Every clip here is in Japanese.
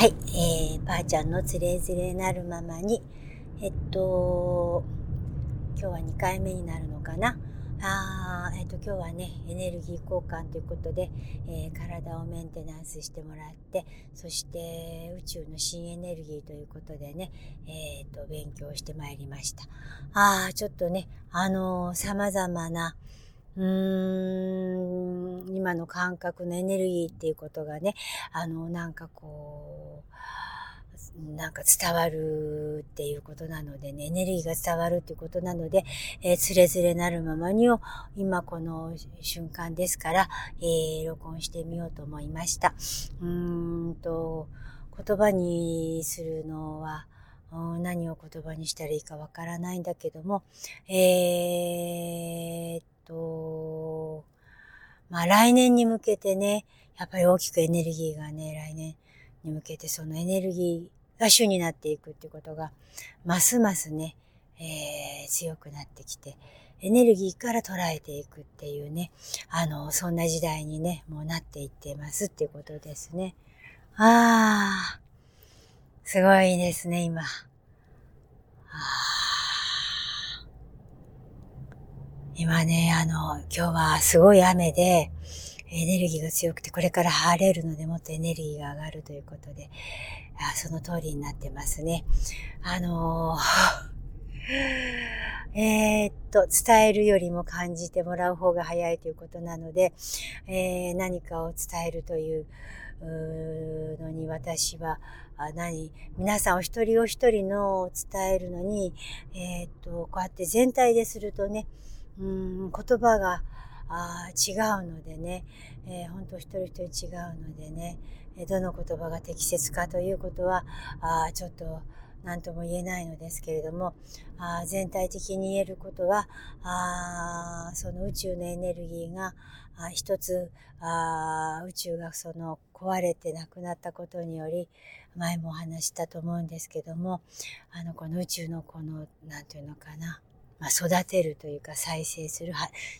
はい、えー、ばあちゃんのつれづれなるままに、えっと、今日は2回目になるのかな？あえっと、今日はね、エネルギー交換ということで、えー、体をメンテナンスしてもらって、そして宇宙の新エネルギーということでね、えっ、と、勉強してまいりました。ああ、ちょっとね、あのー、様々な、うーん、今の感覚のエネルギーっていうことがね、あの、なんかこう、なんか伝わるっていうことなのでね、エネルギーが伝わるっていうことなので、えー、つれづれなるままにを今この瞬間ですから、えー、録音してみようと思いました。うーんと、言葉にするのは、何を言葉にしたらいいかわからないんだけども、えー、と、まあ来年に向けてね、やっぱり大きくエネルギーがね、来年に向けてそのエネルギーが主になっていくっていうことが、ますますね、えー、強くなってきて、エネルギーから捉えていくっていうね、あの、そんな時代にね、もうなっていってますっていうことですね。ああ、すごいですね、今。ああ今ね、あの、今日はすごい雨で、エネルギーが強くて、これから晴れるのでもっとエネルギーが上がるということで、あその通りになってますね。あの、え、っと、伝えるよりも感じてもらう方が早いということなので、えー、何かを伝えるというのに私は、何皆さんお一人お一人の伝えるのに、え、っと、こうやって全体でするとね、うん言葉があ違うのでね、えー、本当一人一人違うのでね、えどの言葉が適切かということは、あちょっと何とも言えないのですけれども、あ全体的に言えることは、あその宇宙のエネルギーがあ一つあ宇宙がその壊れてなくなったことにより、前もお話したと思うんですけども、あの、この宇宙のこの、なんていうのかな、まあ、育てるというか再生する、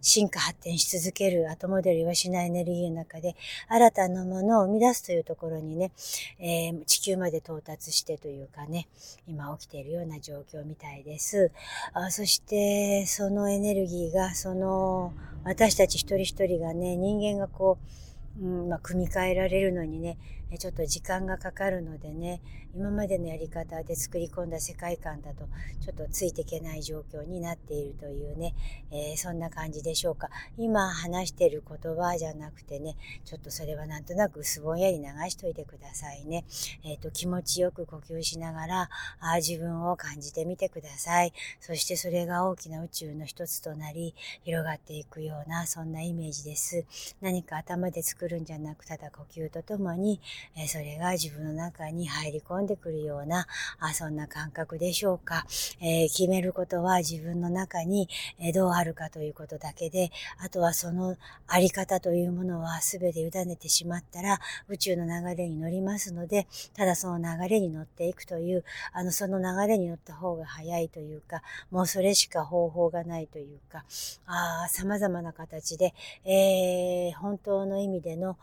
進化発展し続ける後戻りはしないエネルギーの中で、新たなものを生み出すというところにね、えー、地球まで到達してというかね、今起きているような状況みたいです。あそして、そのエネルギーが、その、私たち一人一人がね、人間がこう、うんまあ、組み替えられるのにね、ちょっと時間がかかるのでね、今までのやり方で作り込んだ世界観だと、ちょっとついていけない状況になっているというね、えー、そんな感じでしょうか。今話してる言葉じゃなくてね、ちょっとそれはなんとなく薄ぼんやり流しといてくださいね。えっ、ー、と、気持ちよく呼吸しながらあ、自分を感じてみてください。そしてそれが大きな宇宙の一つとなり、広がっていくような、そんなイメージです。何か頭で作るんじゃなく、ただ呼吸とともに、えそれが自分の中に入り込んでくるような、あそんな感覚でしょうか。えー、決めることは自分の中に、えどうあるかということだけで、あとはそのあり方というものは全て委ねてしまったら、宇宙の流れに乗りますので、ただその流れに乗っていくという、あの、その流れに乗った方が早いというか、もうそれしか方法がないというか、あ様々な形で、えー、本当の意味ででの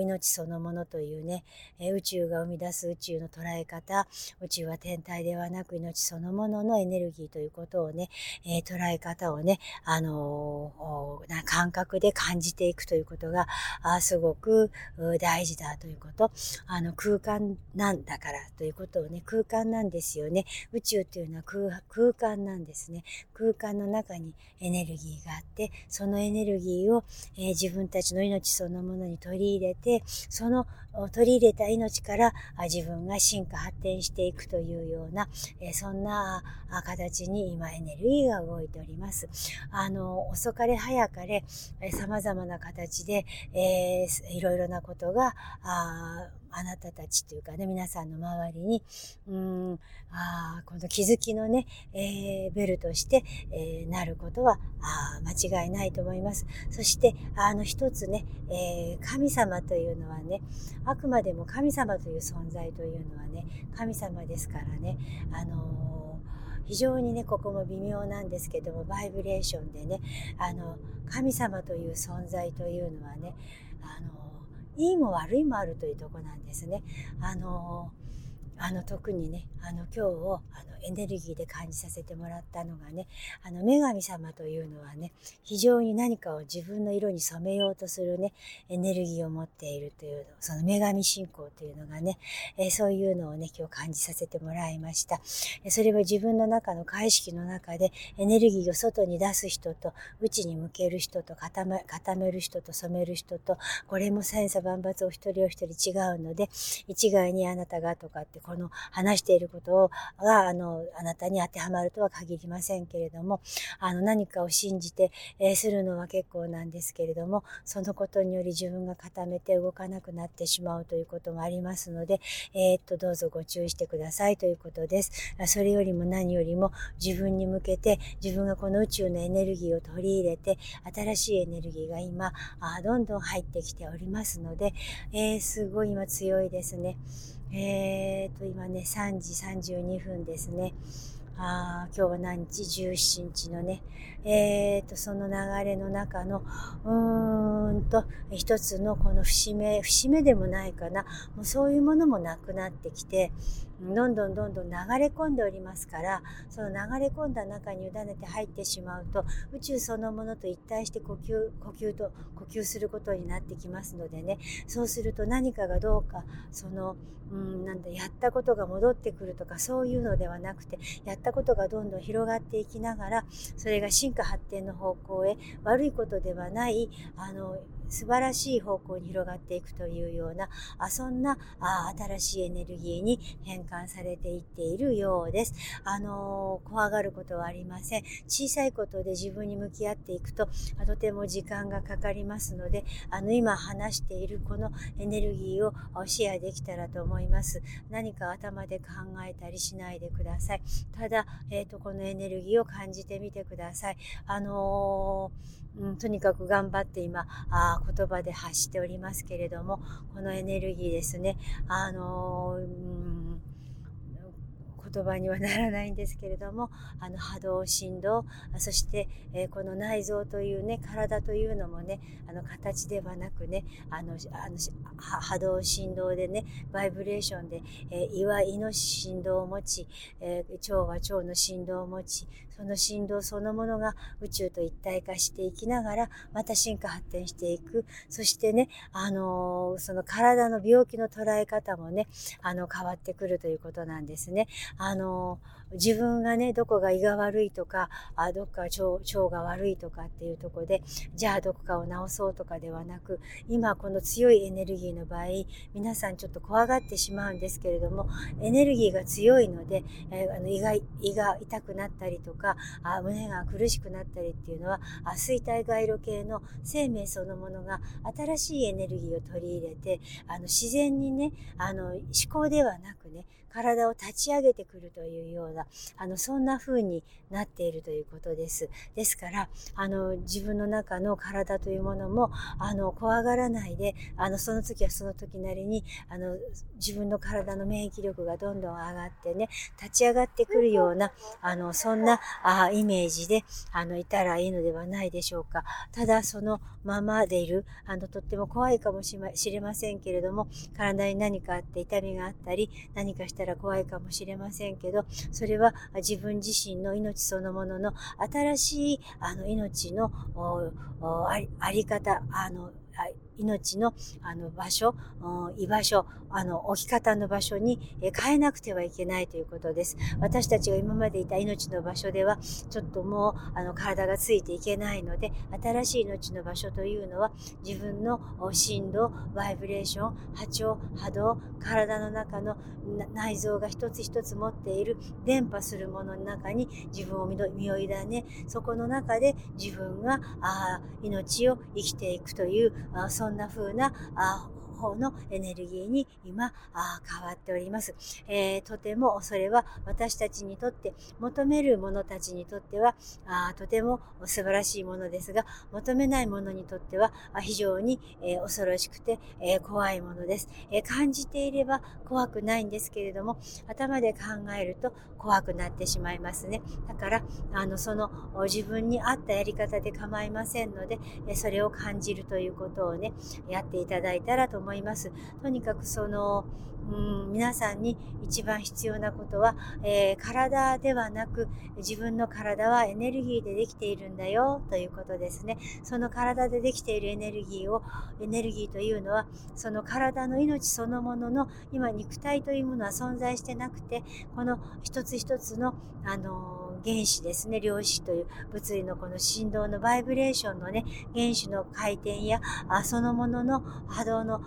命そのものというね、え宇宙が生み出す宇宙の捉え方、宇宙は天体ではなく命そのもののエネルギーということをね、え捉え方をね、あのー、感覚で感じていくということが、あすごく大事だということ、あの空間なんだからということをね、空間なんですよね。宇宙というのは空空間なんですね。空間の中にエネルギーがあって、そのエネルギーを、えー、自分たちの命そのものに取り入れて、その取り入れた命から自分が進化発展していくというような、そんな形に今エネルギーが動いております。あの、遅かれ早かれ様々な形で、えー、いろいろなことが、あなたたちというかね、皆さんの周りに、うん、あこの気づきのね、えー、ベルとして、えー、なることはあ間違いないと思います。そして、あの一つね、えー、神様というのはね、あくまでも神様という存在というのはね、神様ですからね、あの非常にね、ここも微妙なんですけども、バイブレーションでね、あの、神様という存在というのはね、あのいいも悪いもあるというとこなんですね。あのあの特にね、あの今日をあのエネルギーで感じさせてもらったのがね、あの女神様というのはね、非常に何かを自分の色に染めようとするね、エネルギーを持っているという、その女神信仰というのがね、えそういうのをね、今日感じさせてもらいました。それは自分の中の開式の中でエネルギーを外に出す人と、内に向ける人と固め、固める人と染める人と、これも千差万抜お一人お一人違うので、一概にあなたがとかってこの話していることをが、あのあなたに当てはまるとは限りませんけれども、あの、何かを信じて、えー、するのは結構なんですけれども、そのことにより自分が固めて動かなくなってしまうということもありますので、えー、っと、どうぞご注意してくださいということです。それよりも何よりも自分に向けて、自分がこの宇宙のエネルギーを取り入れて、新しいエネルギーが今、あどんどん入ってきておりますので、えー、すごい今強いですね。えーと、今ね、3時32分ですね。あ今日は何日 ?17 日のね。えーと、その流れの中の、うーんと、一つのこの節目、節目でもないかな。もうそういうものもなくなってきて、どんどんどんどん流れ込んでおりますから、その流れ込んだ中に委ねて入ってしまうと、宇宙そのものと一体して呼吸、呼吸と、呼吸することになってきますのでね、そうすると何かがどうか、その、うん、なんだ、やったことが戻ってくるとか、そういうのではなくて、やったことがどんどん広がっていきながら、それが進化発展の方向へ、悪いことではない、あの、素晴らしい方向に広がっていくというような、あそんなあ新しいエネルギーに変換されていっているようです。あのー、怖がることはありません。小さいことで自分に向き合っていくと、とても時間がかかりますので、あの、今話しているこのエネルギーをシェアできたらと思います。何か頭で考えたりしないでください。ただ、えっ、ー、と、このエネルギーを感じてみてください。あのーうん、とにかく頑張って今あ言葉で発しておりますけれどもこのエネルギーですね。あのー、うん言葉にはならないんですけれども、あの波動、振動、そして、えー、この内臓というね、体というのもね、あの形ではなくね、あの、あの波動、振動でね、バイブレーションで、えー、胃は胃の振動を持ち、えー、腸は腸の振動を持ち、その振動そのものが宇宙と一体化していきながら、また進化発展していく。そしてね、あのー、その体の病気の捉え方もね、あの、変わってくるということなんですね。あのー自分がね、どこが胃が悪いとか、あどっか腸腸が悪いとかっていうとこで、じゃあどこかを治そうとかではなく、今この強いエネルギーの場合、皆さんちょっと怖がってしまうんですけれども、エネルギーが強いので、えー、あの胃が胃が痛くなったりとかあ、胸が苦しくなったりっていうのは、あ衰退回路系の生命そのものが新しいエネルギーを取り入れて、あの自然にね、あの思考ではなくね、体を立ち上げてくるというような、あの、そんな風になっているということです。ですから、あの、自分の中の体というものも、あの、怖がらないで、あの、その時はその時なりに、あの、自分の体の免疫力がどんどん上がってね、立ち上がってくるような、あの、そんな、あイメージで、あの、いたらいいのではないでしょうか。ただ、そのままでいる、あの、とっても怖いかもしれませんけれども、体に何かあって痛みがあったり、何かしたら怖いかもしれませんけど、それは自分自身の命そのものの新しいあの命のあり方、あの、命のあの場所、居場所、あの置き方の場所に変えなくてはいけないということです。私たちが今までいた命の場所では、ちょっともうあの体がついていけないので、新しい命の場所というのは自分の振動、バイブレーション、波長、波動、体の中の内臓が一つ一つ持っている伝播するものの中に自分を身を委ね、そこの中で自分があ命を生きていくという、あそんな風なあ方のエネルギーに今あ変わっております、えー、とてもそれは私たちにとって求める者たちにとってはあとても素晴らしいものですが求めない者にとっては非常に、えー、恐ろしくて、えー、怖いものです、え感じていれば怖くないんですけれども頭で考えると怖くなってしまいますね。だからあのその自分に合ったやり方で構いませんのでそれを感じるということをねやっていただいたらと思います。思います。とにかくその、うん、皆さんに一番必要なことは、えー、体ではなく自分の体はエネルギーでできているんだよということですね。その体でできているエネルギーを、エネルギーというのはその体の命そのものの今肉体というものは存在してなくて、この一つ一つの、あのー原子ですね、量子という物理のこの振動のバイブレーションのね、原子の回転や、あそのものの波動の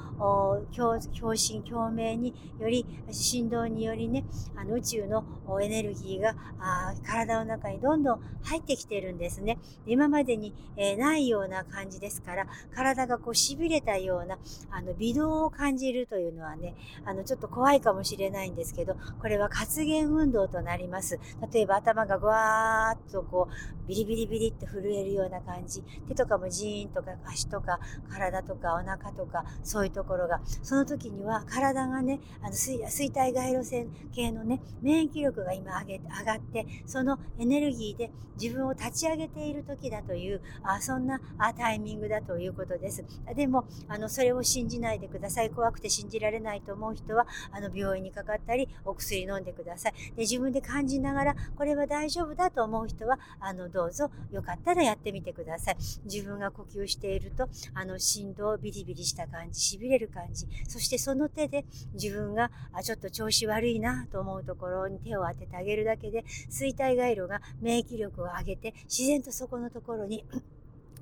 共振、共鳴により、振動によりね、あの宇宙のエネルギーがあ体の中にどんどん入ってきてるんですね。今までに、えー、ないような感じですから、体がこう痺れたような、あの、微動を感じるというのはね、あの、ちょっと怖いかもしれないんですけど、これは活言運動となります。例えば頭がぐわーっとこう、ビリビリビリって震えるような感じ。手とかもジーンとか足とか体とかお腹とかそういうところが、その時には体がね、あの水水体外路線系のね、免疫力が今上げ上がって、そのエネルギーで自分を立ち上げている時だという、あそんなあタイミングだということです。でも、あの、それを信じないでください。怖くて信じられないと思う人は、あの、病院にかかったり、お薬飲んでください。で、自分で感じながら、これは大丈夫だと思う人は、あの、どうぞよかったらやってみてください。自分が呼吸していると、あの、振動、ビリビリした感じ、しびれる感じ、そしてその手で自分が、あ、ちょっと調子悪いなと思うところに手を当ててあげるだけで、衰退回路が免疫力を上げて、自然とそこのところに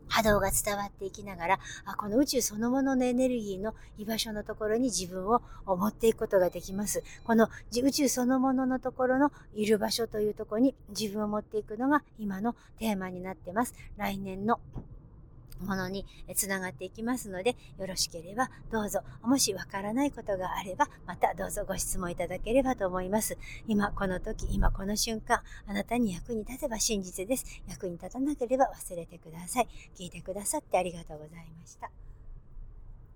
波動が伝わっていきながら、あこの宇宙そのもののエネルギーの居場所のところに自分を持っていくことができます。この宇宙そのもののところのいる場所というところに自分を持っていくのが今のテーマになってます。来年のものにつながっていきますので、よろしければどうぞ、もしわからないことがあれば、またどうぞご質問いただければと思います。今この時、今この瞬間、あなたに役に立てば真実です。役に立たなければ忘れてください。聞いてくださってありがとうございました。